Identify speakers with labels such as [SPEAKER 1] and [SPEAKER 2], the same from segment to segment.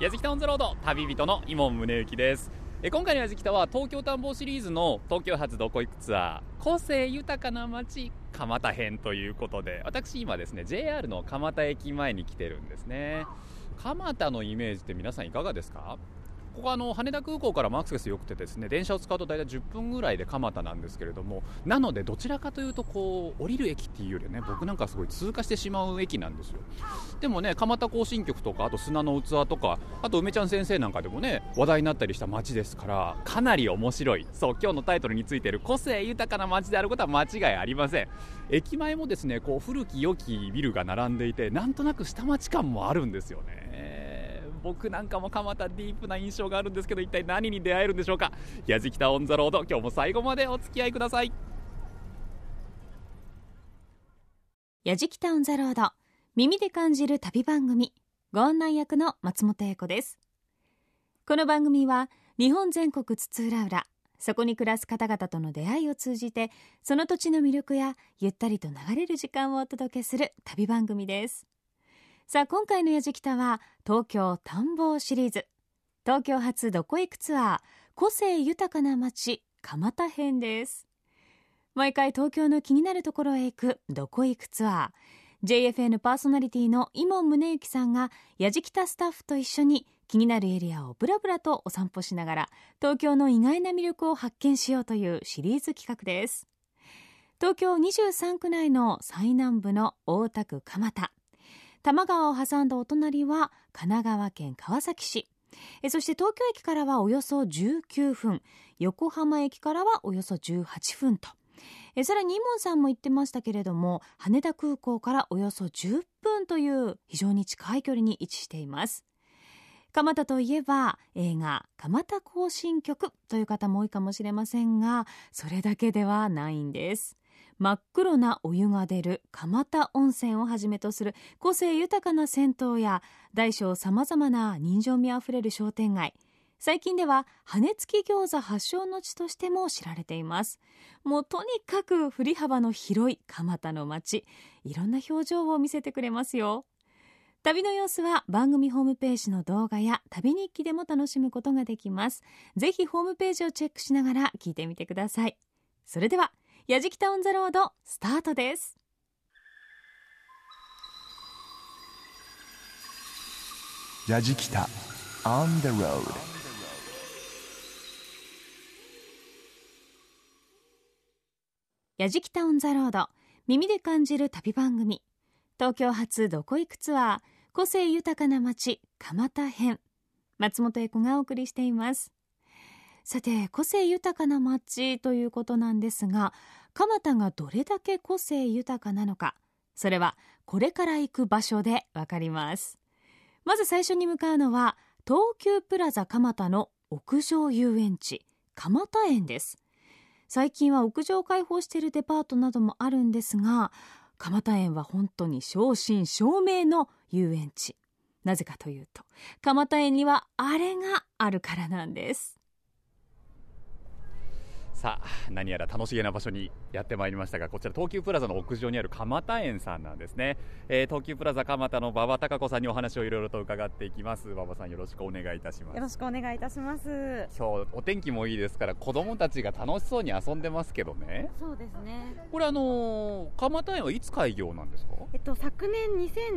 [SPEAKER 1] 矢月タウンズロード旅人の伊門宗行です。え今回の矢月タは東京探訪シリーズの東京発どこ行くツアー個性豊かな街蒲田編ということで私今ですね JR の蒲田駅前に来てるんですね。蒲田のイメージって皆さんいかがですか？ここあの羽田空港からもアクセス良くてですね電車を使うと大体10分ぐらいで蒲田なんですけれどもなのでどちらかというとこう降りる駅っていうよりね僕なんかすごい通過してしまう駅なんですよ。でもね蒲田行進曲とかあと砂の器とかあと梅ちゃん先生なんかでもね話題になったりした街ですからかなり面白い。そう今日のタイトルについている個性豊かな街であることは間違いありません。駅前もですねこう古き良きビルが並んでいてなんとなく下町感もあるんですよね。僕なんかも蒲田ディープな印象があるんですけど一体何に出会えるんでしょうか？矢敷タオンザロード今日も最後までお付き合いください。
[SPEAKER 2] 矢敷タウンザロード耳で感じる旅番組ご案内役の松本英子です。この番組は日本全国津々浦々そこに暮らす方々との出会いを通じてその土地の魅力やゆったりと流れる時間をお届けする旅番組です。さあ今回の「やじきた」は東京探訪シリーズ。東京発どこ行くツアー個性豊かな街蒲田編です。毎回東京の気になるところへ行くどこ行くツアー。JFN パーソナリティの伊門宗行さんがやじきたスタッフと一緒に気になるエリアをブラブラとお散歩しながら東京の意外な魅力を発見しようというシリーズ企画です。東京23区内の最南部の大田区蒲田。多摩川を挟んだお隣は神奈川県川崎市。そして東京駅からはおよそ19分。横浜駅からはおよそ18分と。さらにイモンさんも言ってましたけれども羽田空港からおよそ10分という非常に近い距離に位置しています。蒲田といえば映画「蒲田行進曲」という方も多いかもしれませんがそれだけではないんです。真っ黒なお湯が出る蒲田温泉をはじめとする個性豊かな銭湯や大小さまざまな人情味あふれる商店街。最近では羽根付き餃子発祥の地としても知られています。もうとにかく振り幅の広い蒲田の街。いろんな表情を見せてくれますよ。旅の様子は番組ホームページの動画や旅日記でも楽しむことができます。ぜひホームページをチェックしながら聞いてみてください。それではやじきタウンザロードスタートです。
[SPEAKER 3] やじきた on the road
[SPEAKER 2] やじきタウンザロード耳で感じる旅番組。東京発どこ行くツアー個性豊かな街蒲田編。松本英子がお送りしています。さて個性豊かな街ということなんですが蒲田がどれだけ個性豊かなのか。それはこれから行く場所でわかります。まず最初に向かうのは東急プラザ蒲田の屋上遊園地蒲田園です。最近は屋上開放しているデパートなどもあるんですが蒲田園は本当に正真正銘の遊園地。なぜかというと蒲田園にはあれがあるからなんです。
[SPEAKER 1] さあ何やら楽しげな場所にやってまいりましたがこちら東急プラザの屋上にある蒲田園さんなんですね、えー、東急プラザ蒲田の馬場孝子さんにお話をいろいろと伺っていきます。馬場さんよろしくお願いいたします。
[SPEAKER 4] よろしくお願いいたします。
[SPEAKER 1] 今日お天気もいいですから子供たちが楽しそうに遊んでますけどね。
[SPEAKER 4] そうですね。
[SPEAKER 1] これあのー、蒲田園はいつ開業なんですか？
[SPEAKER 4] えっと昨年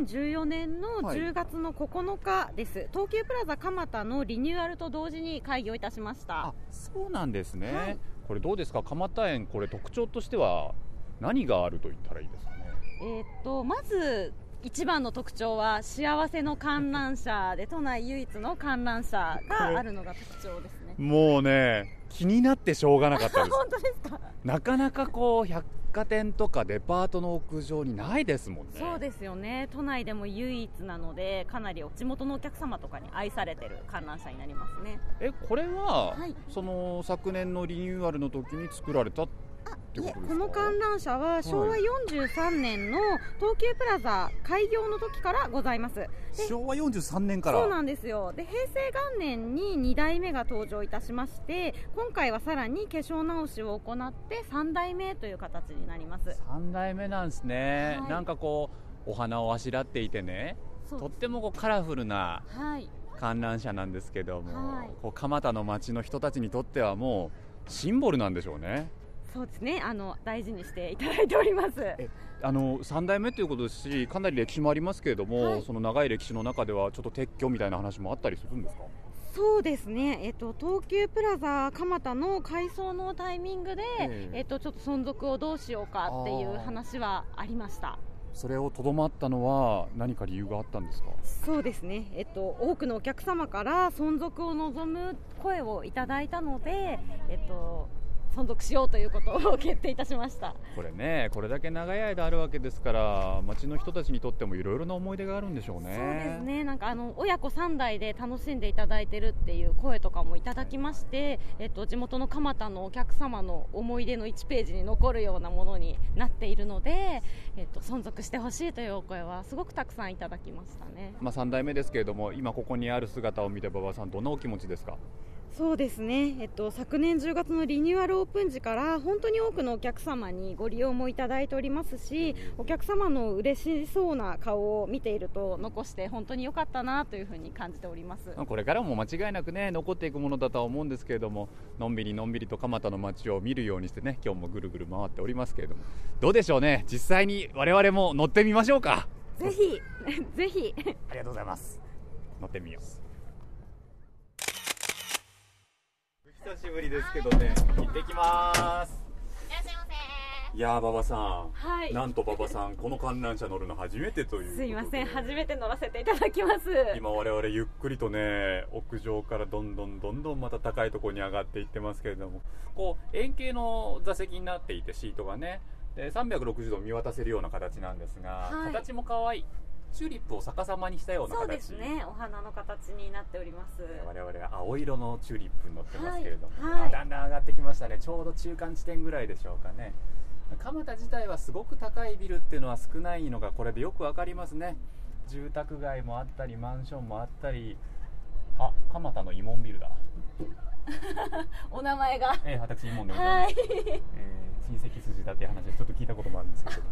[SPEAKER 4] 2014年の10月の9日です、はい、東急プラザ蒲田のリニューアルと同時に開業いたしました。
[SPEAKER 1] あそうなんですね、はいこれどうですか？蒲田園これ特徴としては何があると言ったらいいですかね？
[SPEAKER 4] えー、っとまず一番の特徴は幸せの観覧車で都内唯一の観覧車があるのが特徴ですね。
[SPEAKER 1] もうね気になってしょうがなかったです。
[SPEAKER 4] 本当ですか？
[SPEAKER 1] なかなかこう百貨店とかデパートの屋上にないですもんね。
[SPEAKER 4] そうですよね。都内でも唯一なのでかなり地元のお客様とかに愛されてる観覧車になりますね。
[SPEAKER 1] えこれは、はい、その昨年のリニューアルの時に作られた
[SPEAKER 4] いえこの観覧車は昭和43年の東急プラザ開業の時からございます、
[SPEAKER 1] 昭和43年から？
[SPEAKER 4] そうなんですよ。で平成元年に2代目が登場いたしまして今回はさらに化粧直しを行って3代目という形になります。
[SPEAKER 1] 3代目なんですね、はい、なんかこうお花をあしらっていてねとってもこうカラフルな、はい、観覧車なんですけども、
[SPEAKER 4] はい。
[SPEAKER 1] こう蒲田の街の人たちにとってはもうシンボルなんでしょうね
[SPEAKER 4] そうですね。あの大事にしていただいております。
[SPEAKER 1] あの3代目ということですしかなり歴史もありますけれども、
[SPEAKER 4] はい。
[SPEAKER 1] その長い歴史の中ではちょっと撤去みたいな話もあったりするんですか？
[SPEAKER 4] そうですね、えっと、東急プラザ蒲田の改装のタイミングで、
[SPEAKER 1] ええ。
[SPEAKER 4] えっと、ちょっと存続をどうしようかっていう話はありました。
[SPEAKER 1] それをとどまったのは何か理由があったんですか？
[SPEAKER 4] そうですね、えっと、多くのお客様から存続を望む声をいただいたので、えっと、存続しようということを決定いたしました。
[SPEAKER 1] これねこれだけ長い間あるわけですから街の人たちにとってもいろいろな思い出があるんでしょうね。
[SPEAKER 4] そうですね。なんかあの親子3代で楽しんでいただいてるっていう声とかもいただきまして、えっと、地元の蒲田のお客様の思い出の1ページに残るようなものになっているので、えっと、存続してほしいというお声はすごくたくさんいただきましたね。
[SPEAKER 1] まあ、3代目ですけれども今ここにある姿を見て馬場さんどんなお気持ちですか？
[SPEAKER 4] そうですね、えっと、昨年10月のリニューアルオープン時から本当に多くのお客様にご利用もいただいておりますしお客様の嬉しそうな顔を見ていると残して本当に良かったなというふうに感じております。
[SPEAKER 1] これからも間違いなくね残っていくものだとは思うんですけれどものんびりのんびりと蒲田の街を見るようにしてね今日もぐるぐる回っておりますけれども。どうでしょうね？実際に我々も乗ってみましょうか。
[SPEAKER 4] ぜひぜひ。
[SPEAKER 1] ありがとうございます。乗ってみよう久しぶりですけどね。行ってきます。
[SPEAKER 5] いらっしゃいませ。
[SPEAKER 1] いやー馬場さん。
[SPEAKER 4] はい。
[SPEAKER 1] なんと馬場さんこの観覧車乗るの初めてというす
[SPEAKER 4] いません初めて乗らせていただきます。
[SPEAKER 1] 今我々ゆっくりとね屋上からどんどんどんどんまた高いところに上がっていってますけれども。こう円形の座席になっていてシートがね。で360度見渡せるような形なんですが、
[SPEAKER 4] はい。
[SPEAKER 1] 形も可愛いチューリップを逆さまにしたような形。
[SPEAKER 4] そうですね。お花の形になっております。
[SPEAKER 1] 我々は青色のチューリップに乗ってますけれども、
[SPEAKER 4] はい。はい
[SPEAKER 1] あだんだん上がってきましたね。ちょうど中間地点ぐらいでしょうかね。蒲田自体はすごく高いビルっていうのは少ないのがこれでよくわかりますね。住宅街もあったりマンションもあったり。あ蒲田の慰問ビルだ。
[SPEAKER 4] お名前が。
[SPEAKER 1] ええ私慰問でございます、
[SPEAKER 4] はい。
[SPEAKER 1] えー親戚筋だっていう話はちょっと聞いたこともあるんですけど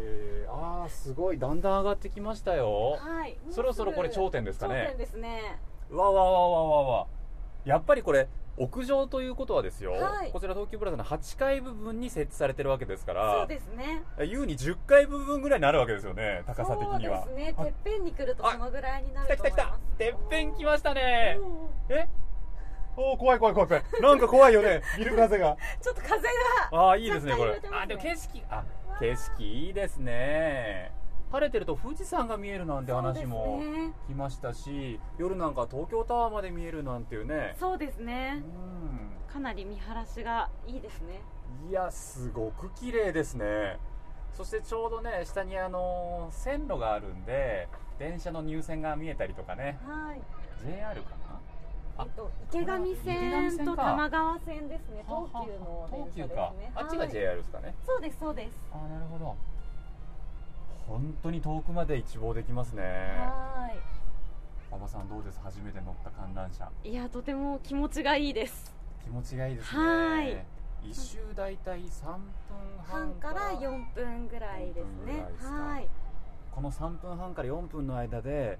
[SPEAKER 1] えー、あーすごい。だんだん上がってきましたよ。
[SPEAKER 4] はい
[SPEAKER 1] そろそろこれ頂点ですかね。
[SPEAKER 4] 頂点ですね。
[SPEAKER 1] うわわわわわわやっぱりこれ屋上ということはですよ、
[SPEAKER 4] はい。
[SPEAKER 1] こちら東急プラザの8階部分に設置されてるわけですか
[SPEAKER 4] そう
[SPEAKER 1] ら
[SPEAKER 4] ですね。
[SPEAKER 1] 優に10階部分ぐらいになるわけですよね高さ的には。
[SPEAKER 4] そうですね。てっぺんに来ると
[SPEAKER 1] あ
[SPEAKER 4] そのぐらいにな
[SPEAKER 1] 来た来た来た。
[SPEAKER 4] ると思います
[SPEAKER 1] てっぺん来ましたね。え？おー怖い怖い怖い怖い。なんか怖いよね。ビル風が。
[SPEAKER 4] ちょっと風が
[SPEAKER 1] ああいいですねこれ。
[SPEAKER 4] ね。
[SPEAKER 1] あでも景色あ景色いいですね。晴れてると富士山が見えるなんて話も来ましたし夜なんか東京タワーまで見えるなんていうね。
[SPEAKER 4] そうですね。
[SPEAKER 1] うん。
[SPEAKER 4] かなり見晴らしがいいですね。
[SPEAKER 1] いやすごく綺麗ですね。そしてちょうどね下にあの線路があるんで電車の入線が見えたりとかね。
[SPEAKER 4] はい。
[SPEAKER 1] JR か
[SPEAKER 4] えっと池上
[SPEAKER 1] 線
[SPEAKER 4] と玉川線ですね。東急の電車です
[SPEAKER 1] か。
[SPEAKER 4] ね
[SPEAKER 1] あっちが
[SPEAKER 4] はい
[SPEAKER 1] JR ですかね。
[SPEAKER 4] そうですそうです。
[SPEAKER 1] あなるほど。本当に遠くまで一望できますね。
[SPEAKER 4] は
[SPEAKER 1] 馬場さんどうです？初めて乗った観覧車。
[SPEAKER 4] いいやとても気持ちがいいです。
[SPEAKER 1] 気持ちがいいですね。
[SPEAKER 4] はい。
[SPEAKER 1] 一周大体3分半
[SPEAKER 4] 半から4分ぐらいです
[SPEAKER 1] 4分ぐ
[SPEAKER 4] ねはい。
[SPEAKER 1] この3分半から4分の間で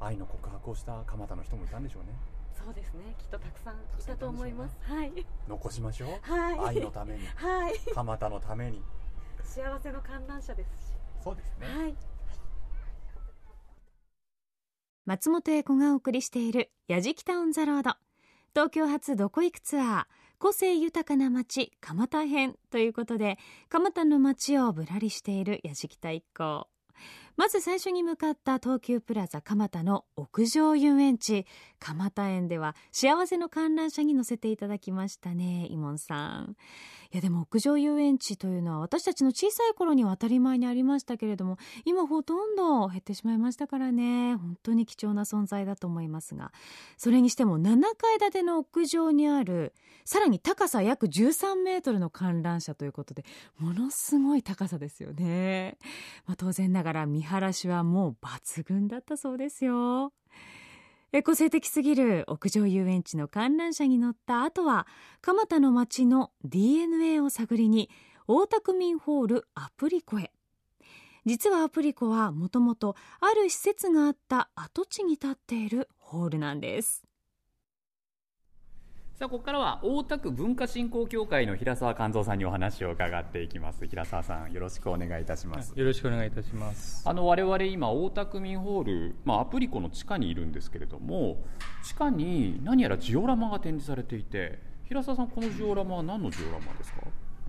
[SPEAKER 1] 愛の告白をした蒲田の人もいたんでしょうね
[SPEAKER 4] そうですね。きっとたくさんいたと思います。はい。
[SPEAKER 1] 残しましょう。
[SPEAKER 4] はい。
[SPEAKER 1] 愛のために。
[SPEAKER 4] はい。
[SPEAKER 1] 蒲田のために。
[SPEAKER 4] 幸せの観覧車です
[SPEAKER 1] そうですね。
[SPEAKER 4] しはい。
[SPEAKER 2] 松本英子がお送りしている「やじきたオン・ザ・ロード」東京発どこ行くツアー個性豊かな街蒲田編ということで蒲田の街をぶらりしているやじきた一行まず最初に向かった東急プラザ蒲田の屋上遊園地蒲田園では幸せの観覧車に乗せていただきましたねイモンさん。いやでも屋上遊園地というのは私たちの小さい頃には当たり前にありましたけれども今ほとんど減ってしまいましたからね。本当に貴重な存在だと思いますが。それにしても7階建ての屋上にあるさらに高さ約13メートルの観覧車ということでものすごい高さですよね、まあ、当然ながら見晴らしはもう抜群だったそうですよ。え個性的すぎる屋上遊園地の観覧車に乗った後は蒲田の街の DNA を探りに大田区民ホールアプリコへ。実はアプリコはもともとある施設があった跡地に建っているホールなんです。
[SPEAKER 1] さあここからは大田区文化振興協会の平沢勘三さんにお話を伺っていきます。平沢さんよろしくお願いいたします。
[SPEAKER 5] よろしくお願いいたします。
[SPEAKER 1] あの我々今大田区民ホール、まあ、アプリコの地下にいるんですけれども地下に何やらジオラマが展示されていて平沢さんこのジオラマは何のジオラマですか？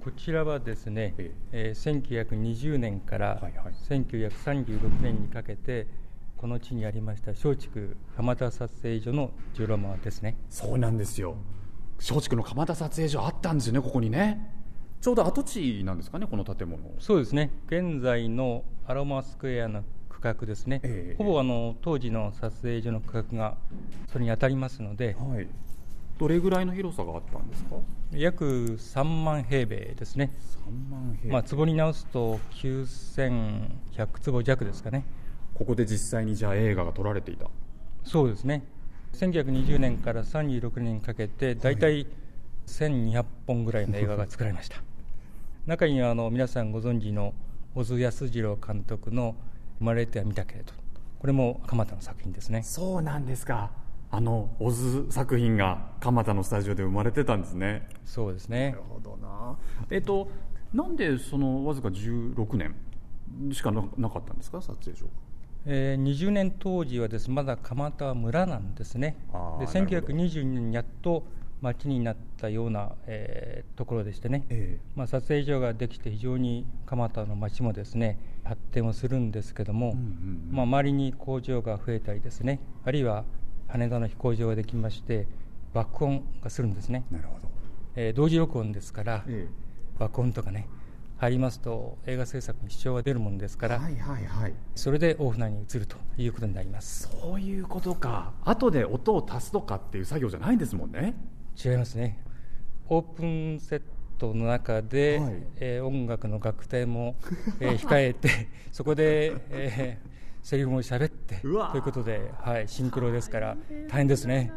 [SPEAKER 5] こちらはですね、
[SPEAKER 1] え
[SPEAKER 5] え。ー1920年から
[SPEAKER 1] はいはい。
[SPEAKER 5] 1936年にかけて、この地にありました松竹蒲田撮影所のジオラマですね。
[SPEAKER 1] そうなんですよ松竹の蒲田撮影所あったんですよねここにねちょうど跡地なんですかねこの建物
[SPEAKER 5] そうですね、現在のアロマスクエアの区画ですね、
[SPEAKER 1] ええ
[SPEAKER 5] ほぼあの当時の撮影所の区画がそれに当たりますので、
[SPEAKER 1] はいどれぐらいの広さがあったんですか
[SPEAKER 5] 約3万平米ですね。
[SPEAKER 1] 3万平米、
[SPEAKER 5] まあ、坪に直すと9100坪弱ですかね。
[SPEAKER 1] ここで実際にじゃあ映画が撮られていた
[SPEAKER 5] そうですね1920年から36年にかけて大体1200本ぐらいの映画が作られました。中にはあの皆さんご存知の小津安二郎監督の「生まれては見たけれど」これも蒲田の作品ですね。
[SPEAKER 1] そうなんですか。あのオズ作品が蒲田のスタジオで生まれてたんですね。
[SPEAKER 5] そうですね。
[SPEAKER 1] ほどな。えっとなんでそのわずか16年しかななかったんですか撮影所
[SPEAKER 5] えー20年当時はですまだ蒲田は村なんですね。で
[SPEAKER 1] なるほど。
[SPEAKER 5] 1922年にやっと町になったような、えーところでしてね、
[SPEAKER 1] え
[SPEAKER 5] まあ、撮影所ができて非常に蒲田の町もですね発展をするんですけども、
[SPEAKER 1] うんうんうん。
[SPEAKER 5] まあ、周りに工場が増えたりですね。あるいは羽田の飛行場ができまして爆音がするんですね、
[SPEAKER 1] なるほど、
[SPEAKER 5] えー同時録音ですから、
[SPEAKER 1] え。
[SPEAKER 5] 爆音とかね入りますと映画制作に支障が出るものですから、
[SPEAKER 1] はいはいはい。
[SPEAKER 5] それで大船に移るということになります。
[SPEAKER 1] そういうことか。後で音を足すとかっていう作業じゃないんですもんね。
[SPEAKER 5] 違いますね。オープンセットの中で、
[SPEAKER 1] はい。
[SPEAKER 5] えー音楽の楽隊も、えー控えて そこで、えーセリフも喋ってということで、はい、シンクロですから大変ですね。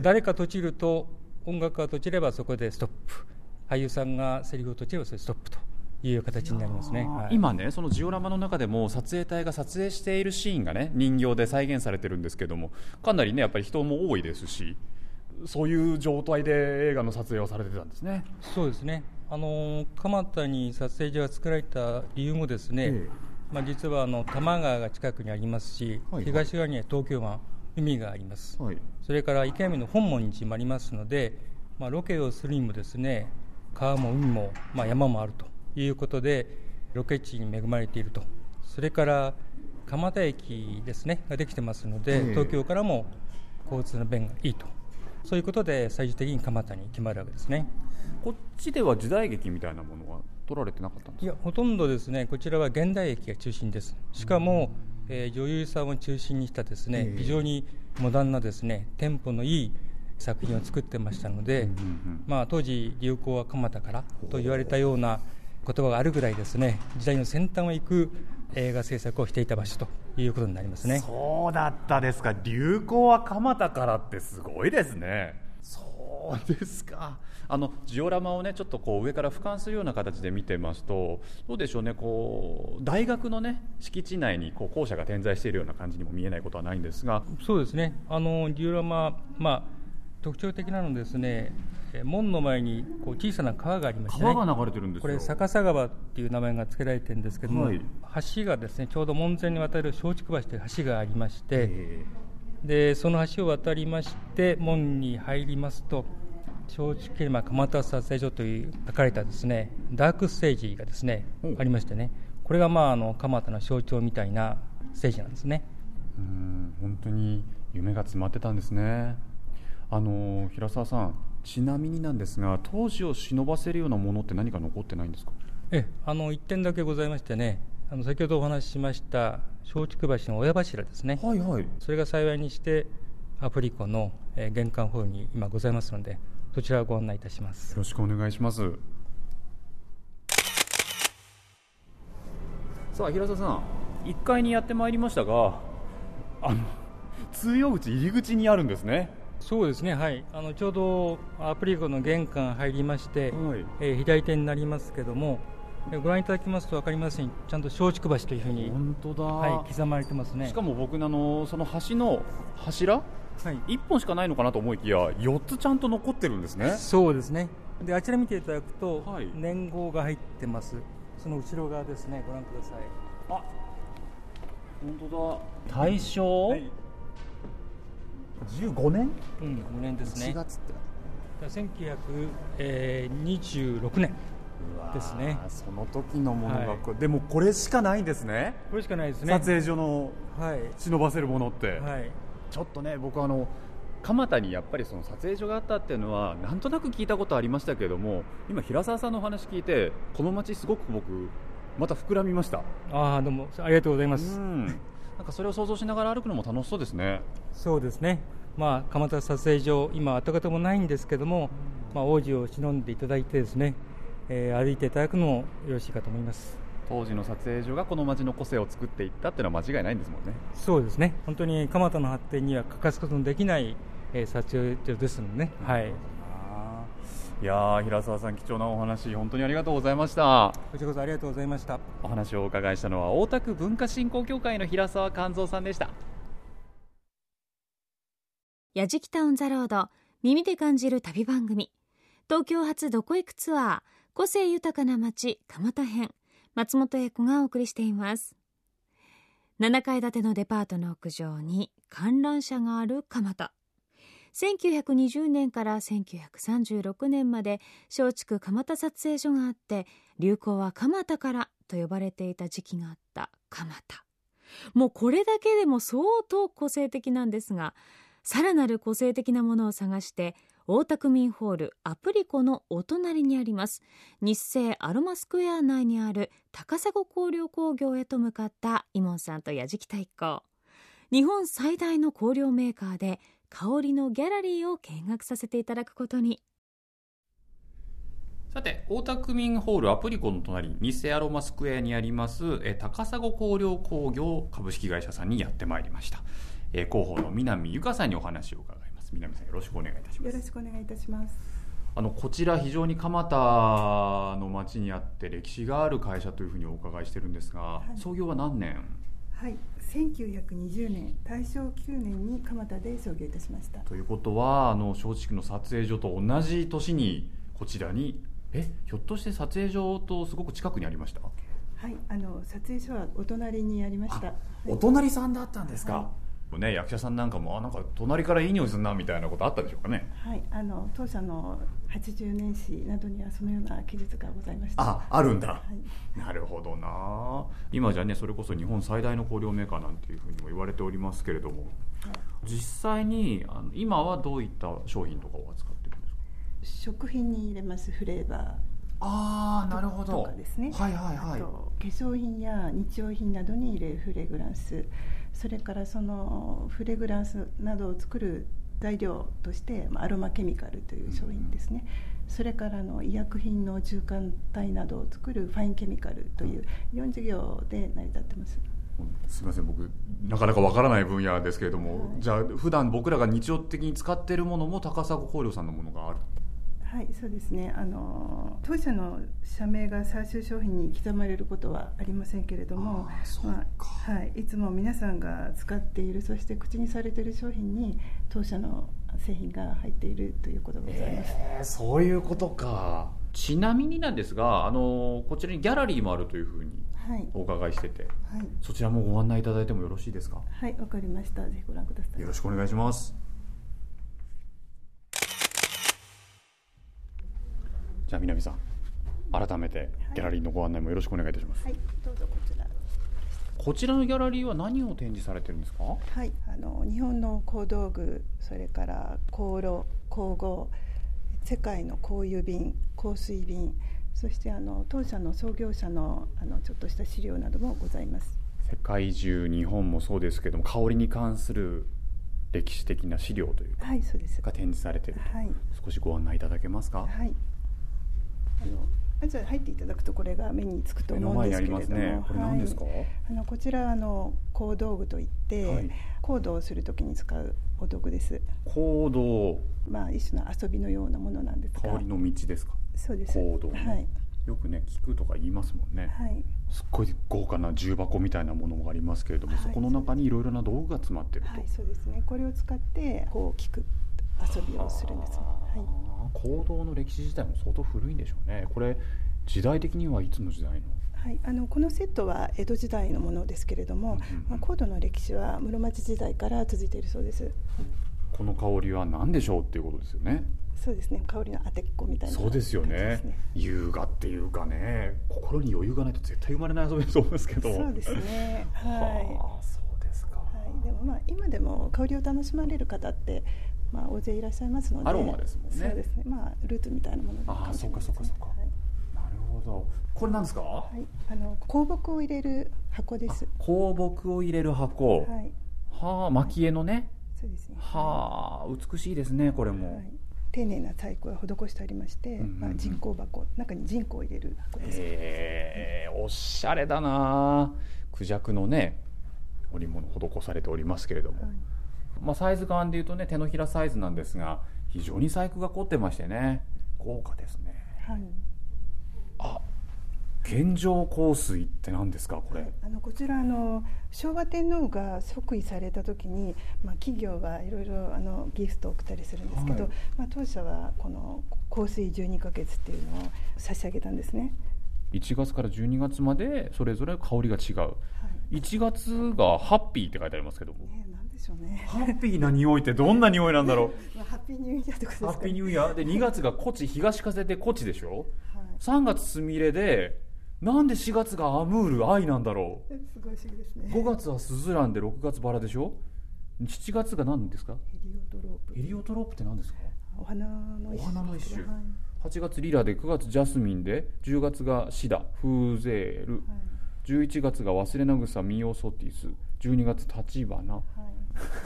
[SPEAKER 5] 誰か閉じると音楽が閉じればそこでストップ。俳優さんがセリフを閉じればそれストップという形になりますね、はい。
[SPEAKER 1] 今ねそのジオラマの中でも撮影隊が撮影しているシーンがね人形で再現されてるんですけどもかなりねやっぱり人も多いですしそういう状態で映画の撮影をされてたんですね。
[SPEAKER 5] そうですね、あの蒲田に撮影所が作られた理由もですね、
[SPEAKER 1] ええ。
[SPEAKER 5] まあ、実はあの多摩川が近くにありますし、
[SPEAKER 1] はい
[SPEAKER 5] 東側には東京湾、海があります、
[SPEAKER 1] はい。
[SPEAKER 5] それから池上の本門寺もありますので、まあ、ロケをするにもですね川も海も、まあ、山もあるということで、ロケ地に恵まれていると、それから蒲田駅ですねができてますので、
[SPEAKER 1] ええ。
[SPEAKER 5] 東京からも交通の便がいいと、そういうことで最終的に蒲田に決まるわけですね。
[SPEAKER 1] こっちでは時代劇みたいなものは撮られてなかったんですか？
[SPEAKER 5] いやほとんどですねこちらは現代劇が中心です。しかも、えー女優さんを中心にしたですね、
[SPEAKER 1] ええ。
[SPEAKER 5] 非常にモダンなですねテンポのいい作品を作ってましたので、
[SPEAKER 1] うんうんうん。
[SPEAKER 5] まあ、当時流行は蒲田からと言われたような言葉があるぐらいですね時代の先端を行く映画制作をしていた場所ということになりますね。
[SPEAKER 1] そうだったですか。流行は蒲田からってすごいですね。そうですか。あのジオラマをねちょっとこう上から俯瞰するような形で見てますとどうでしょうね。こう大学のね敷地内にこう校舎が点在しているような感じにも見えないことはないんですが。
[SPEAKER 5] そうですね、あのジオラマ、まあ、特徴的なのはですね、えー門の前にこう小さな川がありまして、ね、
[SPEAKER 1] 川が流れてるんですよ。
[SPEAKER 5] これ、逆さ川っていう名前が付けられてるんですけども、
[SPEAKER 1] はい。
[SPEAKER 5] 橋がですねちょうど門前に渡る松竹橋という橋がありまして、
[SPEAKER 1] え
[SPEAKER 5] でその橋を渡りまして、門に入りますと、松竹山蒲田撮影所という書かれたですねダークステージがですねありましてね、これがまああの蒲田の象徴みたいなステージなんですね。
[SPEAKER 1] ーうん本当に夢が詰まってたんですねあの平沢さんちなみになんですが当時を忍ばせるようなものって何か残ってないんですか？
[SPEAKER 5] ええあの1点だけございましてね、あの先ほどお話ししました松竹橋の親柱ですね、
[SPEAKER 1] はいはい。
[SPEAKER 5] それが幸いにして、アプリコの、えー玄関ホールに今ございますので、そちらをご案内いたします。
[SPEAKER 1] よ。ろしくお願いします。さあ平沢さん1階にやってまいりましたがあの通用口入り口にあるんですね
[SPEAKER 5] そうですね、はい、あのちょうどアプリコの玄関入りまして、
[SPEAKER 1] はい。
[SPEAKER 5] えー左手になりますけども、えーご覧いただきますと分かりますように、ちゃんと松竹橋というふうに、
[SPEAKER 1] 本当だ、
[SPEAKER 5] はい、刻まれてますね。
[SPEAKER 1] しかも僕あのその橋の柱？
[SPEAKER 5] はい。
[SPEAKER 1] 1本しかないのかなと思いきや4つちゃんと残ってるんですね。
[SPEAKER 5] そうですね。であちら見ていただくと、
[SPEAKER 1] はい。
[SPEAKER 5] 年号が入ってます。その後ろ側ですね。ご覧ください。
[SPEAKER 1] あ本当だ。大正、
[SPEAKER 5] はい
[SPEAKER 1] 15年？
[SPEAKER 5] うん5年ですね。
[SPEAKER 1] 1月って。
[SPEAKER 5] だ1926年ですね。
[SPEAKER 1] その時のものが、
[SPEAKER 5] はい。
[SPEAKER 1] これでもこれしかないんですね。
[SPEAKER 5] これしかないですね。
[SPEAKER 1] 撮影所の
[SPEAKER 5] はい。
[SPEAKER 1] 忍ばせるものって、
[SPEAKER 5] はい。
[SPEAKER 1] ちょっとね僕あの蒲田にやっぱりその撮影所があったっていうのはなんとなく聞いたことありましたけども今平沢さんのお話聞いてこの街すごく僕また膨らみました。
[SPEAKER 5] ああどうもありがとうございます、
[SPEAKER 1] うんなんかそれを想像しながら歩くのも楽しそうですね。
[SPEAKER 5] そうですね。まあ蒲田撮影所今跡形もないんですけども、まあ、王子を忍んでいただいてですね、えー歩いていただくのもよろしいかと思います。
[SPEAKER 1] 当時の撮影所がこの街の個性を作っていったっていうのは間違いないんですもんね。
[SPEAKER 5] そうですね。本当に蒲田の発展には欠かすことのできない、えー撮影所ですのでね。はい
[SPEAKER 1] いやー平沢さん貴重なお話本当にありがとうございました。
[SPEAKER 5] こちらこそありがとうございました。
[SPEAKER 1] お話をお伺いしたのは大田区文化振興協会の平沢勘三さんでした。
[SPEAKER 2] やじきタウンザロード耳で感じる旅番組。東京発どこ行くツアー個性豊かな街蒲田編松本英子がお送りしています。7階建てのデパートの屋上に観覧車がある蒲田1920年から1936年まで松竹蒲田撮影所があって流行は蒲田からと呼ばれていた時期があった蒲田。もうこれだけでも相当個性的なんですがさらなる個性的なものを探して大田区民ホールアプリコのお隣にあります日清アロマスクエア内にある高砂香料工業へと向かったイモンさんと矢敷太一行日本最大の香料メーカーで香りのギャラリーを見学させていただくことに。
[SPEAKER 1] さて大田区民ホールアプリコの隣日清アロマスクエアにありますえー高砂香料工業株式会社さんにやってまいりました、えー広報の南由香さんにお話を伺います。南さんよろしくお願いいたしま
[SPEAKER 6] よろ
[SPEAKER 1] す
[SPEAKER 6] しくお願いいたします。
[SPEAKER 1] あのこちら非常に蒲田の町にあって歴史がある会社というふうにお伺いしてるんですが、
[SPEAKER 6] い。
[SPEAKER 1] 創業は何年？
[SPEAKER 6] はい、1920年、大正9年に蒲田で創業いたしました。
[SPEAKER 1] ということはあの松竹の撮影所と同じ年にこちらにえひょっとして撮影所とすごく近くにありました？
[SPEAKER 6] はい、あの撮影所はお隣にありました。はい。
[SPEAKER 1] お隣さんだったんですか、
[SPEAKER 6] は
[SPEAKER 1] ね、役者さんなんかもあなんか隣からいい匂いするなみたいなことあったでしょうかね。
[SPEAKER 6] はい、あの当社の80年史などにはそのような記述がございました。
[SPEAKER 1] ああるんだ、
[SPEAKER 6] はい、
[SPEAKER 1] なるほどな。今じゃねそれこそ日本最大の香料メーカーなんていうふうにも言われておりますけれども。実際にあの今はどういった商品とかを扱ってるんですか？
[SPEAKER 6] 食品に入れますフレーバ
[SPEAKER 1] ああなるほ
[SPEAKER 6] ーとかですね。
[SPEAKER 1] はいはいはい。
[SPEAKER 6] あと化粧品や日用品などに入れるフレグランス、それからそのフレグランスなどを作る材料としてまあアロマケミカルという商品ですね。それからあの医薬品の中間体などを作るファインケミカルという4事業で成り立ってます。
[SPEAKER 1] すみません僕なかなかわからない分野ですけれども、
[SPEAKER 6] はい
[SPEAKER 1] じゃあ普段僕らが日常的に使っているものも高砂香料さんのものがある
[SPEAKER 6] はい、そうですね。あの当社の社名が最終商品に刻まれることはありませんけれどもまあはい、いつも皆さんが使っているそして口にされている商品に当社の製品が入っているということがございます。
[SPEAKER 1] えーそういうことかちなみになんですがあのこちらにギャラリーもあるというふうに
[SPEAKER 6] はい、
[SPEAKER 1] お伺いしてて
[SPEAKER 6] はい、
[SPEAKER 1] そちらもご案内いただいてもよろしいですか？
[SPEAKER 6] はい、わかりました。ぜひご覧ください。
[SPEAKER 1] よろしくお願いしますじゃあ南さん改めてギャラリーのご案内もよろしくお願いいたします、
[SPEAKER 6] はい、どうぞこちら。
[SPEAKER 1] こちらのギャラリーは何を展示されてるんですか？
[SPEAKER 6] はい、あの日本の小道具、それから香炉、香合、世界の香油瓶、香水瓶、そしてあの当社の創業者のあのちょっとした資料などもございます。
[SPEAKER 1] 世界中日本もそうですけども香りに関する歴史的な資料というか
[SPEAKER 6] はい、そうです。
[SPEAKER 1] が展示されていると、
[SPEAKER 6] はい、
[SPEAKER 1] 少しご案内いただけますか、
[SPEAKER 6] はい。あのまずは入っていただくとこれが目につくと思うんですけれども、
[SPEAKER 1] ね。これ何ですか、
[SPEAKER 6] はいあのこちらあの香道具といって、
[SPEAKER 1] はい。
[SPEAKER 6] 香道をするときに使うお道具です。
[SPEAKER 1] 行動。
[SPEAKER 6] まあ一種の遊びのようなものなんですが、
[SPEAKER 1] 香りの道ですか？
[SPEAKER 6] そうです。
[SPEAKER 1] 香道、
[SPEAKER 6] はい。
[SPEAKER 1] よくね聞くとか言いますもんね、
[SPEAKER 6] はい。
[SPEAKER 1] すっごい豪華な重箱みたいなものがありますけれども、
[SPEAKER 6] はい。
[SPEAKER 1] そこの中にいろいろな道具が詰まってると、
[SPEAKER 6] はい、そうですね。これを使ってこう聞く遊びをするんですね。はい。
[SPEAKER 1] 行動の歴史自体も相当古いんでしょうねこれ時代的にはいつの時代の？
[SPEAKER 6] はい、あのこのセットは江戸時代のものですけれども、まあ、高度の歴史は室町時代から続いているそうです。
[SPEAKER 1] この香りは何でしょうっていうことですよね
[SPEAKER 6] そうですね。香りの当てっこみたいな
[SPEAKER 1] そうですよね優雅っていうかね心に余裕がないと絶対生まれない遊びだと思うんですけど
[SPEAKER 6] そうですね。はい。
[SPEAKER 1] はあそうですか、
[SPEAKER 6] はい、でもまあ今でも香りを楽しまれる方ってまあ大勢いらっしゃいますので。
[SPEAKER 1] アロマですもんね。
[SPEAKER 6] そうですね。まあルーツみたいなもの
[SPEAKER 1] あー
[SPEAKER 6] もしれないです
[SPEAKER 1] そっかそっかそっか。
[SPEAKER 6] はい。
[SPEAKER 1] なるほど。これなんですか、
[SPEAKER 6] はい、あの香木を入れる箱です。
[SPEAKER 1] 香木を入れる箱、
[SPEAKER 6] はい、
[SPEAKER 1] はあ蒔絵のね。
[SPEAKER 6] そうですね。
[SPEAKER 1] はあ美しいですねこれも、
[SPEAKER 6] はい、丁寧な細工が施してありまして、
[SPEAKER 1] うんうんうん。
[SPEAKER 6] まあ、人工箱。中に人工を入れる箱です、
[SPEAKER 1] えー、おしゃれだなクジャクのね織物施されておりますけれども、
[SPEAKER 6] はい
[SPEAKER 1] まあ、サイズ感でいうとね手のひらサイズなんですが非常に細工が凝ってましてね豪華ですね。
[SPEAKER 6] はい。
[SPEAKER 1] あ献上香水って何ですかこれ、
[SPEAKER 6] あのこちらあの昭和天皇が即位された時に、まあ、企業がいろいろあのギフトを送ったりするんですけど、
[SPEAKER 1] はい。
[SPEAKER 6] まあ、当社はこの香水12ヶ月っていうのを差し上げたんですね、
[SPEAKER 1] 1月から12月までそれぞれ香りが違う。
[SPEAKER 6] はい
[SPEAKER 1] 1月がハッピーって書いてありますけども。
[SPEAKER 6] ね、なんでしょうね、
[SPEAKER 1] ハッピーな匂いってどんな匂いなんだろ
[SPEAKER 6] まあ、ハッピーニューイヤーってことです
[SPEAKER 1] う
[SPEAKER 6] か、
[SPEAKER 1] ハッピーニューイヤー？で2月がコチ東風でコチでしょ？
[SPEAKER 6] はい。
[SPEAKER 1] 3月スミレでなんで4月がアムール愛なんだろ
[SPEAKER 6] すごい不思議ですね。
[SPEAKER 1] う5月はスズランで6月バラでしょ？7月が何ですか？
[SPEAKER 6] ヘリオトロープ。
[SPEAKER 1] エリオトロープって何ですか？
[SPEAKER 6] お花の一種。
[SPEAKER 1] お花の一種。
[SPEAKER 6] はい。
[SPEAKER 1] 8月リラで9月ジャスミンで10月がシダフーゼール。
[SPEAKER 6] はい
[SPEAKER 1] 11月が忘れな草ミオソティス12月タチバナ
[SPEAKER 6] は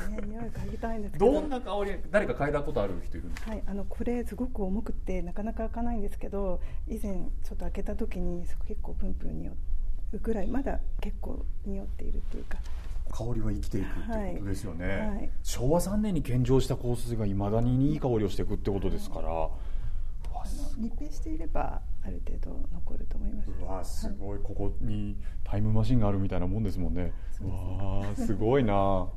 [SPEAKER 6] い、ね、匂い嗅ぎたいんですけど。
[SPEAKER 1] どんな香り誰か嗅いだことある人いるんですか？
[SPEAKER 6] はい、あのこれすごく重くってなかなか開かないんですけど以前ちょっと開けた時に結構プンプン匂うぐらいまだ結構匂っているっていうか。
[SPEAKER 1] 香りは生きていくってことですよね、
[SPEAKER 6] はい。
[SPEAKER 1] 昭和3年に献上した香水がいまだにいい香りをしていくってことですから、
[SPEAKER 6] 密閉していればある程度残ると思います。
[SPEAKER 1] うわすごい。ここにタイムマシンがあるみたいなもんですもんね。
[SPEAKER 6] そう
[SPEAKER 1] わあ すごいな。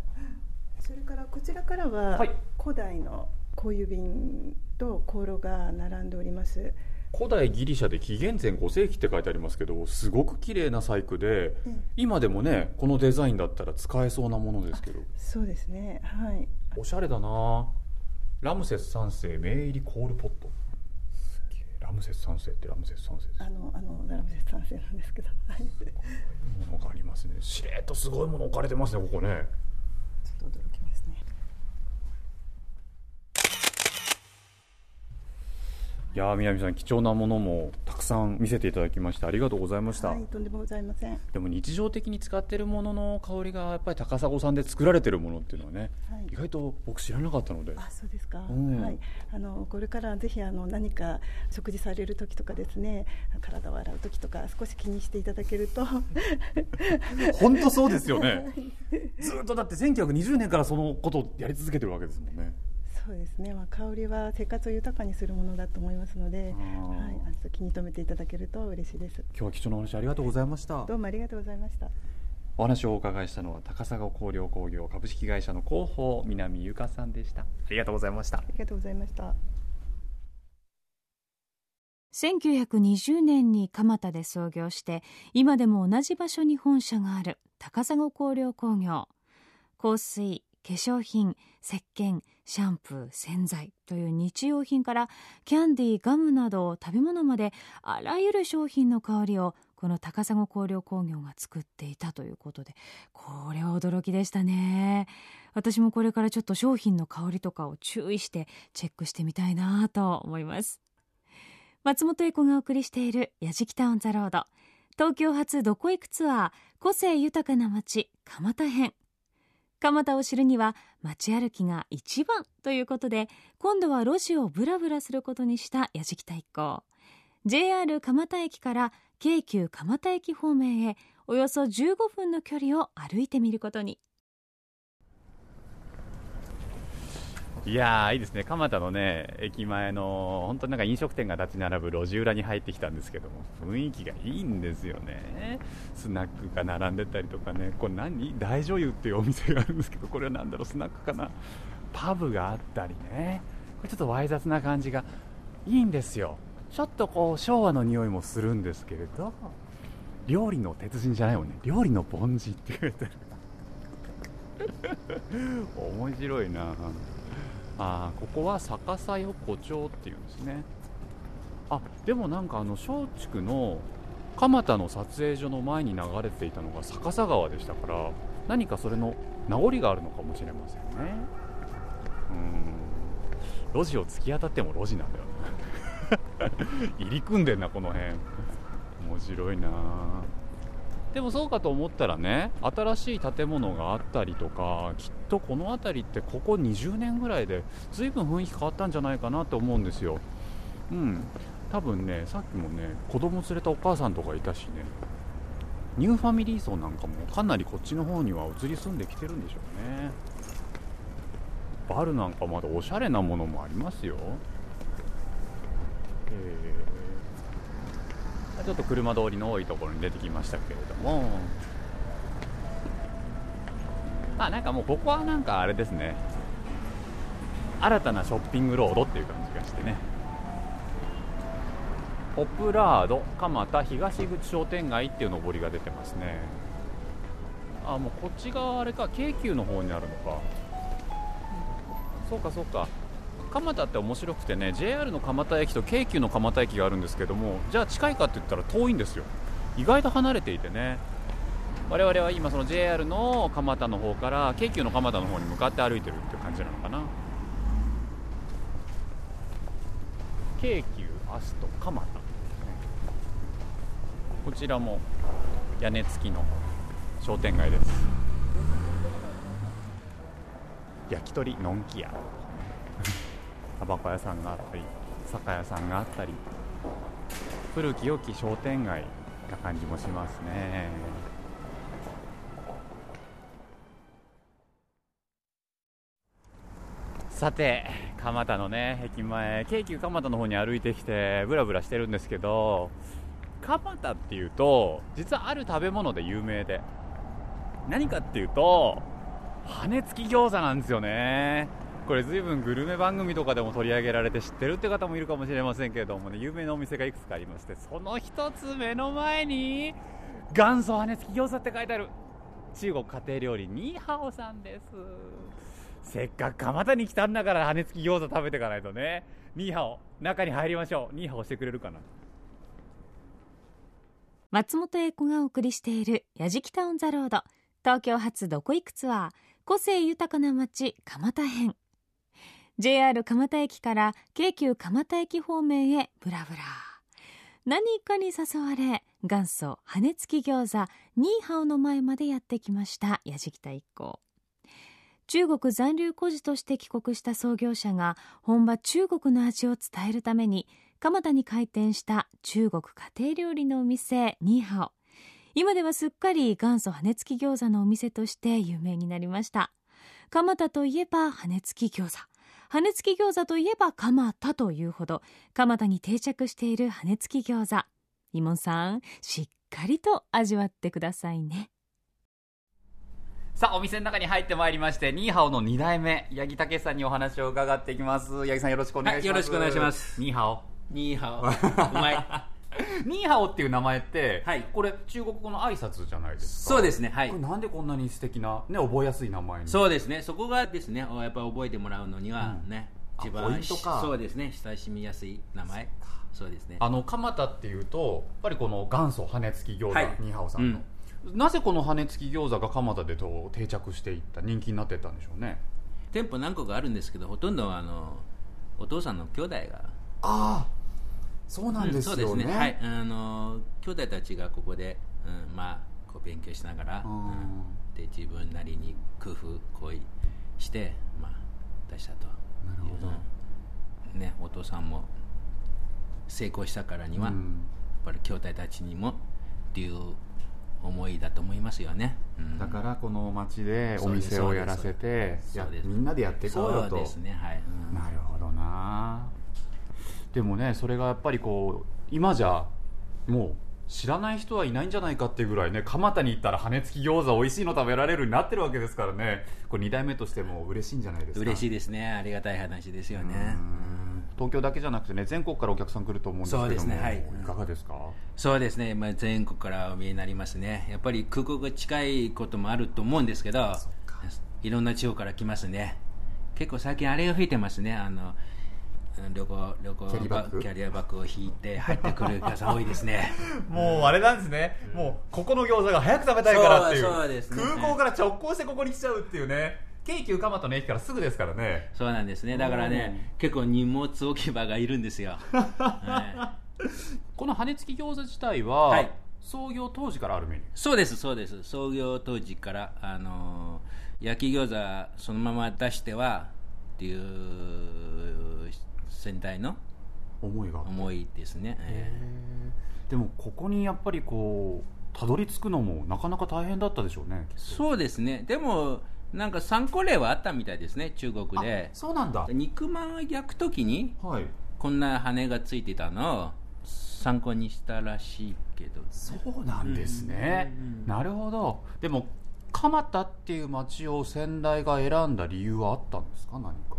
[SPEAKER 6] それからこちらからは、
[SPEAKER 1] はい。
[SPEAKER 6] 古代の香油瓶と香炉が並んでおります。
[SPEAKER 1] 古代ギリシャで紀元前5世紀って書いてありますけどすごく綺麗な細工で
[SPEAKER 6] ええ。
[SPEAKER 1] 今でもねこのデザインだったら使えそうなものですけど。
[SPEAKER 6] そうですね。はい。
[SPEAKER 1] おしゃれだな。ラムセス3世名入りコールポットラムセス3世ってラムセス3世です
[SPEAKER 6] あのあのラムセス三世なんですけど、
[SPEAKER 1] ものがありますね。しれっとすごいもの置かれてますねここね。
[SPEAKER 6] っと驚きますね
[SPEAKER 1] いやー南さん貴重なものもたくさん見せていただきましてありがとうございました、
[SPEAKER 6] はいとんでもございません。
[SPEAKER 1] でも日常的に使っているものの香りがやっぱり高砂さんで作られてるものっていうのはね、
[SPEAKER 6] はい。
[SPEAKER 1] 意外と僕知らなかったので。
[SPEAKER 6] あそうですか、
[SPEAKER 1] うん。
[SPEAKER 6] はい、あのこれからぜひあの何か食事される時とかですね体を洗う時とか少し気にしていただけると。
[SPEAKER 1] 本当そうですよね。ずっとだって1920年からそのことをやり続けてるわけですもんね
[SPEAKER 6] そうですね、まあ、香りは生活を豊かにするものだと思いますので、はい、あの気に留めていただけると嬉しいです。
[SPEAKER 1] 今日は貴重なお話ありがとうございました。
[SPEAKER 6] どうもありがとうございました。
[SPEAKER 1] お話をお伺いしたのは高砂香料工業株式会社の広報南由香さんでした。ありがとうございました。
[SPEAKER 6] ありがとうございました。
[SPEAKER 2] 1920年に蒲田で創業して今でも同じ場所に本社がある高砂香料工業。香水化粧品石鹸シャンプー洗剤という日用品からキャンディーガムなど食べ物まであらゆる商品の香りをこの高砂香料工業が作っていたということでこれは驚きでしたね。私もこれからちょっと商品の香りとかを注意してチェックしてみたいなと思います。松本英子がお送りしている「やじきたオン・ザ・ロード」東京発どこ行くツアー個性豊かな街蒲田編。蒲田を知るには街歩きが一番ということで今度は路地をブラブラすることにしたやじきた一行。JR 蒲田駅から京急蒲田駅方面へおよそ15分の距離を歩いてみることに。
[SPEAKER 1] いやーいいですね。蒲田のね駅前の本当になんか飲食店が立ち並ぶ路地裏に入ってきたんですけども雰囲気がいいんですよね。スナックが並んでたりとかね。これ何？大女優っていうお店があるんですけどこれは何だろう？スナックかな？パブがあったりね。これちょっとわい雑な感じがいいんですよ。ちょっとこう昭和の匂いもするんですけれど料理の鉄人じゃないもんね。料理の凡人って書いてある。面白いな。あここは逆さ横丁っていうんですね。あでもなんかあの松竹の蒲田の撮影所の前に流れていたのが逆さ川でしたから何かそれの名残があるのかもしれませんね。うん。路地を突き当たっても路地なんだよ 入り組んでんなこの辺。面白いな。でもそうかと思ったらね新しい建物があったりとかきっとこの辺りってここ20年ぐらいで随分雰囲気変わったんじゃないかなと思うんですよ。うん。多分ねさっきもね子供連れたお母さんとかいたしねニューファミリー層なんかもかなりこっちの方には移り住んできてるんでしょうね。バルなんかまだおしゃれなものもありますよ。えーちょっと車通りの多いところに出てきましたけれども。まあなんかもうここはなんかあれですね。新たなショッピングロードっていう感じがしてね。ポプラード蒲田東口商店街っていう上りが出てますね。あもうこっち側あれか京急の方にあるのか。そうかそうか蒲田って面白くてね JR の蒲田駅と京急の蒲田駅があるんですけどもじゃあ近いかって言ったら遠いんですよ。意外と離れていてね。我々は今その JR の蒲田の方から京急の蒲田の方に向かって歩いてるっていう感じなのかな。京急アスト蒲田。こちらも屋根付きの商店街です。焼き鳥のんき屋。タバコ屋さんがあったり酒屋さんがあったり古き良き商店街な感じもしますね。さて蒲田のね駅前京急蒲田の方に歩いてきてブラブラしてるんですけど蒲田っていうと実はある食べ物で有名で何かっていうと羽根付き餃子なんですよね。これ随分グルメ番組とかでも取り上げられて知ってるって方もいるかもしれませんけれどもね有名なお店がいくつかありましてその一つ目の前に元祖羽根付き餃子って書いてある中国家庭料理ニーハオさんです。せっかく蒲田に来たんだから羽根付き餃子食べていかないとねニーハオ中に入りましょう。ニーハオしてくれるかな。
[SPEAKER 2] 松本英子がお送りしている「やじきタウン・ザ・ロード」東京発どこ行くツアー個性豊かな街蒲田編。JR 蒲田駅から京急蒲田駅方面へブラブラ。何かに誘われ元祖羽根付き餃子ニーハオの前までやってきました矢敷田一行。中国残留孤児として帰国した創業者が本場中国の味を伝えるために蒲田に開店した中国家庭料理のお店ニーハオ。今ではすっかり元祖羽根付き餃子のお店として有名になりました。蒲田といえば羽根付き餃子。羽根付き餃子といえば蒲田というほど蒲田に定着している羽根付き餃子。イモンさんしっかりと味わってくださいね。
[SPEAKER 1] さあお店の中に入ってまいりましてニーハオの2代目八木武さんにお話を伺っていきます。八木さんよろしくお願いします、
[SPEAKER 7] はいよろしくお願いします。
[SPEAKER 1] ニーハオ？
[SPEAKER 7] ニーハオ。うまい。
[SPEAKER 1] ニーハオっていう名前って、
[SPEAKER 7] はい。
[SPEAKER 1] これ中国語の挨拶じゃないですか？
[SPEAKER 7] そうですね、はい。
[SPEAKER 1] なんでこんなに素敵なね覚えやすい名前に？
[SPEAKER 7] そうですね、そこがですね、やっぱり覚えてもらうのにはね、
[SPEAKER 1] あ
[SPEAKER 7] 一番そうですね、親しみやすい名前。そうですね。
[SPEAKER 1] あの蒲田っていうとやっぱりこの元祖羽根付き餃子、
[SPEAKER 7] はい。
[SPEAKER 1] ニーハオさんの、なぜこの羽根付き餃子が蒲田でと定着していった人気になっていったんでしょうね？
[SPEAKER 7] 店舗何個かあるんですけど、ほとんどあのお父さんの兄弟が。
[SPEAKER 1] ああそうなんですよね,、
[SPEAKER 7] そうですね、はい。あの兄弟たちがここで、うん、まあ、こう勉強しながら、
[SPEAKER 1] うん
[SPEAKER 7] うんで自分なりに工夫こうして、まあ、出したと。
[SPEAKER 1] なるほど。
[SPEAKER 7] うんね、お父さんも成功したからには、
[SPEAKER 1] うん。
[SPEAKER 7] やっぱり兄弟たちにもっていう思いだと思いますよね、うん。
[SPEAKER 1] だからこの町でお店をやらせてみんなでやっていこうよと。
[SPEAKER 7] そうですねはい、うん。
[SPEAKER 1] なるほどなでもねそれがやっぱりこう今じゃもう知らない人はいないんじゃないかっていうぐらいね蒲田に行ったら羽根付き餃子美味しいの食べられるようになってるわけですからね。これ2代目としても嬉しいんじゃないですか。
[SPEAKER 7] 嬉しいですね。ありがたい話ですよね。
[SPEAKER 1] うん。東京だけじゃなくてね全国からお客さん来ると思うんですけども。
[SPEAKER 7] そうですね。はい。
[SPEAKER 1] いかがですか？
[SPEAKER 7] そうですね、まあ、全国からお見えになりますね。やっぱり空港が近いこともあると思うんですけどいろんな地方から来ますね。結構最近あれが増えてますね。あの旅行旅行
[SPEAKER 1] キャリ
[SPEAKER 7] アバッグを引いて入ってくる方多いですね。
[SPEAKER 1] もうあれなんですね、もうここの餃子が早く食べたいからっていう。
[SPEAKER 7] そうそうですね。
[SPEAKER 1] 空港から直行してここに来ちゃうっていうね。京急蒲田の駅からすぐですからね。
[SPEAKER 7] そうなんですね。だからね結構荷物置き場がいるんですよ、は
[SPEAKER 1] この羽根付き餃子自体は、
[SPEAKER 7] はい。
[SPEAKER 1] 創業当時からあるメニュー？
[SPEAKER 7] いそうですそうです。創業当時からあの焼き餃子そのまま出してはっていう先代の
[SPEAKER 1] 思いが
[SPEAKER 7] 思いですね、え
[SPEAKER 1] でもここにやっぱりこうたどり着くのもなかなか大変だったでしょうね
[SPEAKER 7] ーそうですね。でもなんか参考例はあったみたいですね中国で。
[SPEAKER 1] あそうなんだ。
[SPEAKER 7] 肉まん焼くときに
[SPEAKER 1] はい。
[SPEAKER 7] こんな羽がついてたのを参考にしたらしいけど
[SPEAKER 1] そうなんですね、なるほど。でも蒲田っていう町を先代が選んだ理由はあったんですか何か？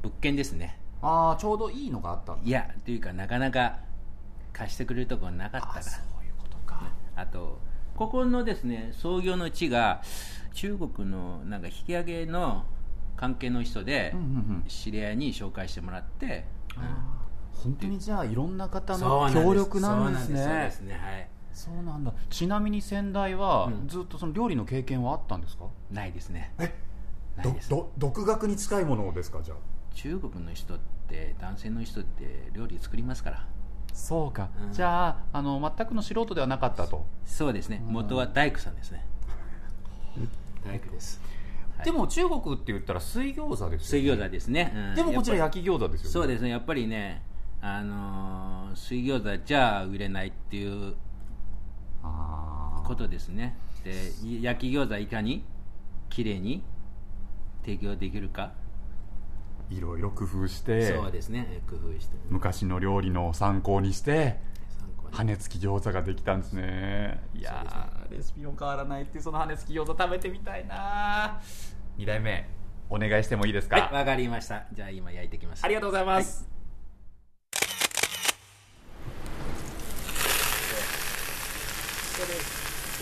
[SPEAKER 7] 物件ですね
[SPEAKER 1] ああちょうどいいのがあった。んだ
[SPEAKER 7] いやというかなかなか貸してくれるところなかったから。
[SPEAKER 1] あそういうことか。
[SPEAKER 7] あとここのですね創業の地が中国のなんか引き上げの関係の人で
[SPEAKER 1] うんうんうん。
[SPEAKER 7] 知り合いに紹介してもらって、
[SPEAKER 1] 本当にじゃあいろんな方の協力なんですね。
[SPEAKER 7] そうなんです。ね。はい。
[SPEAKER 1] そうなんだ。ちなみに先代は
[SPEAKER 7] うん。
[SPEAKER 1] ずっとその料理の経験はあったんですか、
[SPEAKER 7] ないですね。
[SPEAKER 1] え？
[SPEAKER 7] ないです。
[SPEAKER 1] 独学に近いものですかじゃあ？
[SPEAKER 7] 中国の人って男性の人って料理作りますから。
[SPEAKER 1] そうか、
[SPEAKER 7] うん。
[SPEAKER 1] じゃああの全くの素人ではなかったと、
[SPEAKER 7] そうですね。元は大工さんですね。大工です。はい。
[SPEAKER 1] でも中国って言ったら水餃子ですよ、ね、
[SPEAKER 7] 水餃子ですね、うん。
[SPEAKER 1] でもこちら焼き餃子ですよね。
[SPEAKER 7] りそうですね。やっぱりねあのー水餃子じゃ売れないっていうことですね。で焼き餃子いかに？綺麗に提供できるか、
[SPEAKER 1] いろいろ工夫して
[SPEAKER 7] そうですね。工夫して。
[SPEAKER 1] 昔の料理の参考にして羽根付き餃子ができたんですね。いやーレシピも変わらないっていうその羽根付き餃子食べてみたいな2代目お願いしてもいいですか、
[SPEAKER 7] はいわかりました。じゃあ今焼いてきます
[SPEAKER 1] ありがとうございます、
[SPEAKER 7] これ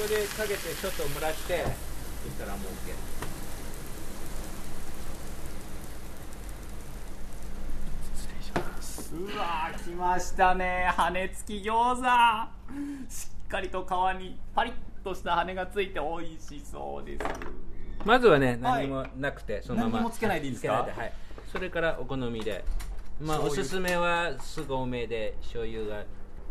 [SPEAKER 7] これでかけてちょっと蒸らしてそしたらもう OK
[SPEAKER 1] うわー来ましたね。羽根付き餃子。しっかりと皮にパリッとした羽がついて美味しそうです。
[SPEAKER 7] まずはね
[SPEAKER 1] はい。
[SPEAKER 7] 何もなくて、そのまま
[SPEAKER 1] 何もつけないでいいですか？
[SPEAKER 7] はい、それからお好みで。まあおすすめはすご多めで醤油が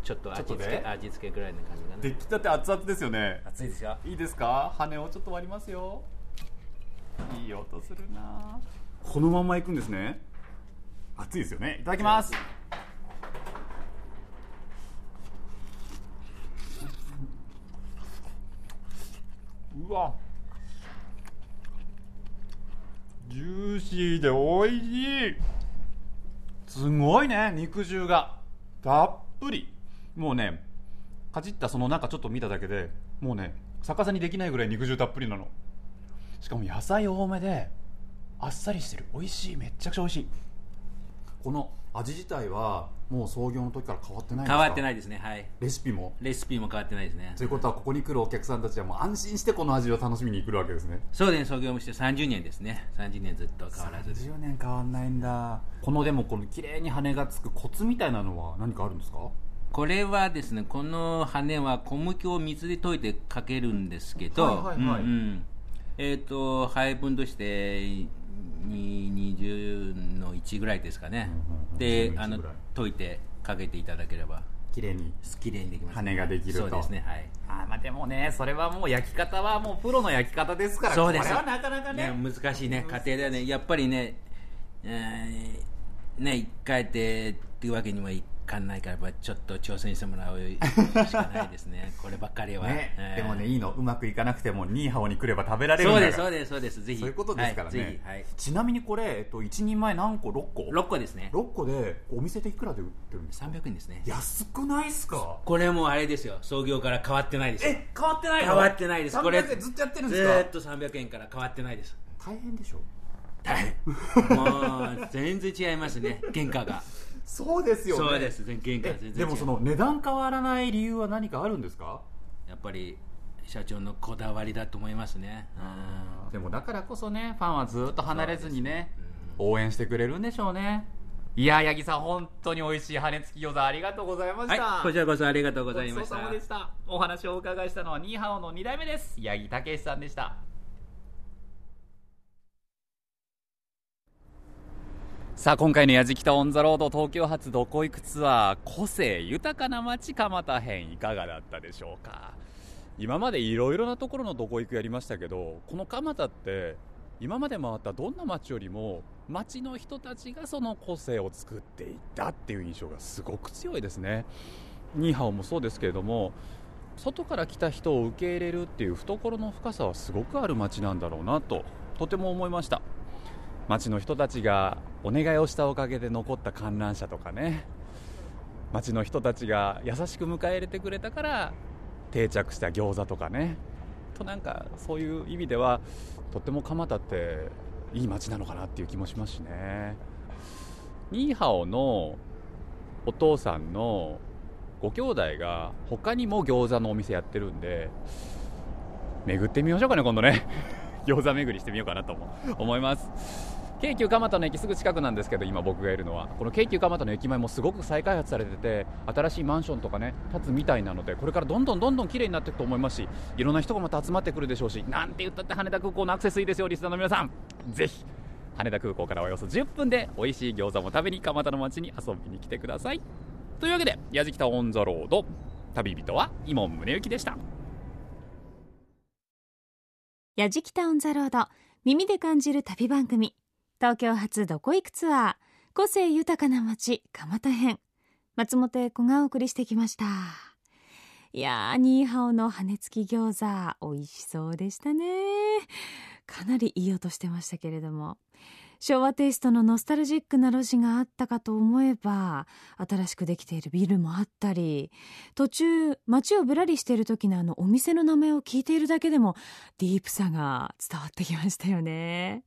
[SPEAKER 7] ちょっと味付け味付けぐらいの感じかな。
[SPEAKER 1] 出来たて熱々ですよね。
[SPEAKER 7] 熱いですよ。
[SPEAKER 1] いいですか？羽をちょっと割りますよ。いい音するな。このままいくんですね熱いですよね。いただきます。うわ。ジューシーで美味しい。すごいね肉汁が。たっぷり。もうねかじったその中ちょっと見ただけでもうね逆さにできないぐらい肉汁たっぷりなの。しかも野菜多めであっさりしてる。美味しい。めっちゃくちゃ美味しいこの味自体はもう創業の時から変わってないんですか？
[SPEAKER 7] 変わってないいですね。はい。
[SPEAKER 1] レシピも？
[SPEAKER 7] レシピも変わってないですね。
[SPEAKER 1] ということはここに来るお客さんたちはもう安心してこの味を楽しみに来るわけですね。
[SPEAKER 7] そうです。ね創業もして30年ですね。30年ずっと変わらず。です
[SPEAKER 1] 30年変わんないんだ。このでもこの綺麗に羽がつくコツみたいなのは何かあるんですか？
[SPEAKER 7] これはですねこの羽は小麦を水で溶いてかけるんですけど、
[SPEAKER 1] はいはいはい。
[SPEAKER 7] うんうん。えっ、と配分としてに20の1ぐらいですかね、
[SPEAKER 1] うんうんうん。20の1
[SPEAKER 7] であの溶い。てかけていただければ。
[SPEAKER 1] 綺麗に。
[SPEAKER 7] 綺麗にできます、
[SPEAKER 1] 羽ができると。
[SPEAKER 7] そうですねはい。
[SPEAKER 1] あーまあでもねそれはもう焼き方はもうプロの焼き方ですから
[SPEAKER 7] そうです。
[SPEAKER 1] これはなかなかね。
[SPEAKER 7] ね難しいね家庭ではね。やっぱりね、えーね一回でっていうわけにはいかんないからちょっと挑戦してもらうしかないですね。こればっかりは、
[SPEAKER 1] ね。
[SPEAKER 7] えー。
[SPEAKER 1] でもねいいの。うまくいかなくてもニーハオに来れば食べられるん
[SPEAKER 7] そう
[SPEAKER 1] だから。
[SPEAKER 7] ですそうです。そうです。ぜひ。
[SPEAKER 1] そういうことですからね、
[SPEAKER 7] はいぜひ。はい。
[SPEAKER 1] ちなみにこれ、えっと、1人前何個？6個
[SPEAKER 7] ？6個ですね。
[SPEAKER 1] 6個でお店でいくらで売ってるんですか
[SPEAKER 7] ？300円ですね。
[SPEAKER 1] 安くないっすか？
[SPEAKER 7] これもあれですよ。創業から変わってないです。よ
[SPEAKER 1] え変わってないの？
[SPEAKER 7] 変わってないです。これ
[SPEAKER 1] 300円ずっとやってるん
[SPEAKER 7] ず
[SPEAKER 1] ですか？
[SPEAKER 7] ーっと300円から変わってないです。
[SPEAKER 1] 大変でしょ？
[SPEAKER 7] 大変。もう全然違いますね。原価が
[SPEAKER 1] そうですよね。
[SPEAKER 7] そうです。原価
[SPEAKER 1] え
[SPEAKER 7] 全然
[SPEAKER 1] でもその値段変わらない理由は何かあるんですか？
[SPEAKER 7] やっぱり社長のこだわりだと思いますね。うん。
[SPEAKER 1] でもだからこそねファンはずっと離れずにね応援してくれるんでしょうね。いや八木さん本当に美味しい羽根付き餃子ありがとうございました、
[SPEAKER 7] はいこちらこそありがとうございました。
[SPEAKER 1] お話をお伺いしたのはニーハオの2代目です。八木武さんでしたさあ今回の「やじきたオン・ザ・ロード東京発どこ行くツアー個性豊かな街蒲田編いかがだったでしょうか？今までいろいろなところのどこ行くやりましたけどこの蒲田って今まで回ったどんな街よりも街の人たちがその個性を作っていったっていう印象がすごく強いですね。ニーハオもそうですけれども外から来た人を受け入れるっていう懐の深さはすごくある街なんだろうなととても思いました。街の人たちがお願いをしたおかげで残った観覧車とかね。街の人たちが優しく迎え入れてくれたから定着した餃子とかね。となんかそういう意味ではとっても蒲田っていい街なのかなっていう気もしますしね。ニーハオのお父さんのご兄弟が他にも餃子のお店やってるんで巡ってみましょうかね今度ね。餃子巡りしてみようかなと思います。京急蒲田の駅すぐ近くなんですけど今僕がいるのはこの京急蒲田の駅前もすごく再開発されてて新しいマンションとかね建つみたいなのでこれからどんどんどんどん綺麗になっていくと思いますしいろんな人がまた集まってくるでしょうしなんて言ったって羽田空港のアクセスいいですよリスナーの皆さん。ぜひ羽田空港からおよそ10分で美味しい餃子も食べに蒲田の街に遊びに来てください。というわけでやじきたオン・ザ・ロード旅人は井門宗之でした。
[SPEAKER 2] やじきたオンザロード耳で感じる旅番組。東京発どこ行くツアー個性豊かな街蒲田編。松本英子がお送りしてきました。いやーニーハオの羽根付き餃子美味しそうでしたね。かなりいい音してましたけれども。昭和テイストのノスタルジックな路地があったかと思えば新しくできているビルもあったり途中街をぶらりしている時のあのお店の名前を聞いているだけでもディープさが伝わってきましたよね。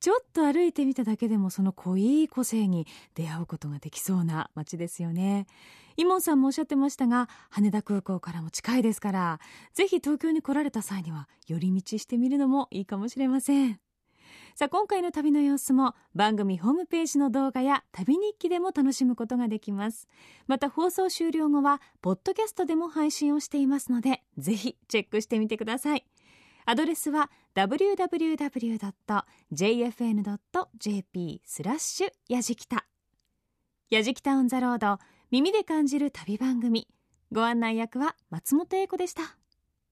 [SPEAKER 2] ちょっと歩いてみただけでもその濃い個性に出会うことができそうな街ですよね。イモンさんもおっしゃってましたが羽田空港からも近いですからぜひ東京に来られた際には寄り道してみるのもいいかもしれません。さあ今回の旅の様子も番組ホームページの動画や旅日記でも楽しむことができます。また放送終了後はポッドキャストでも配信をしていますのでぜひチェックしてみてください。アドレスは www.jfn.jp スラッシュやじきたやじきたオンザロード耳で感じる旅番組ご案内役は松本英子でした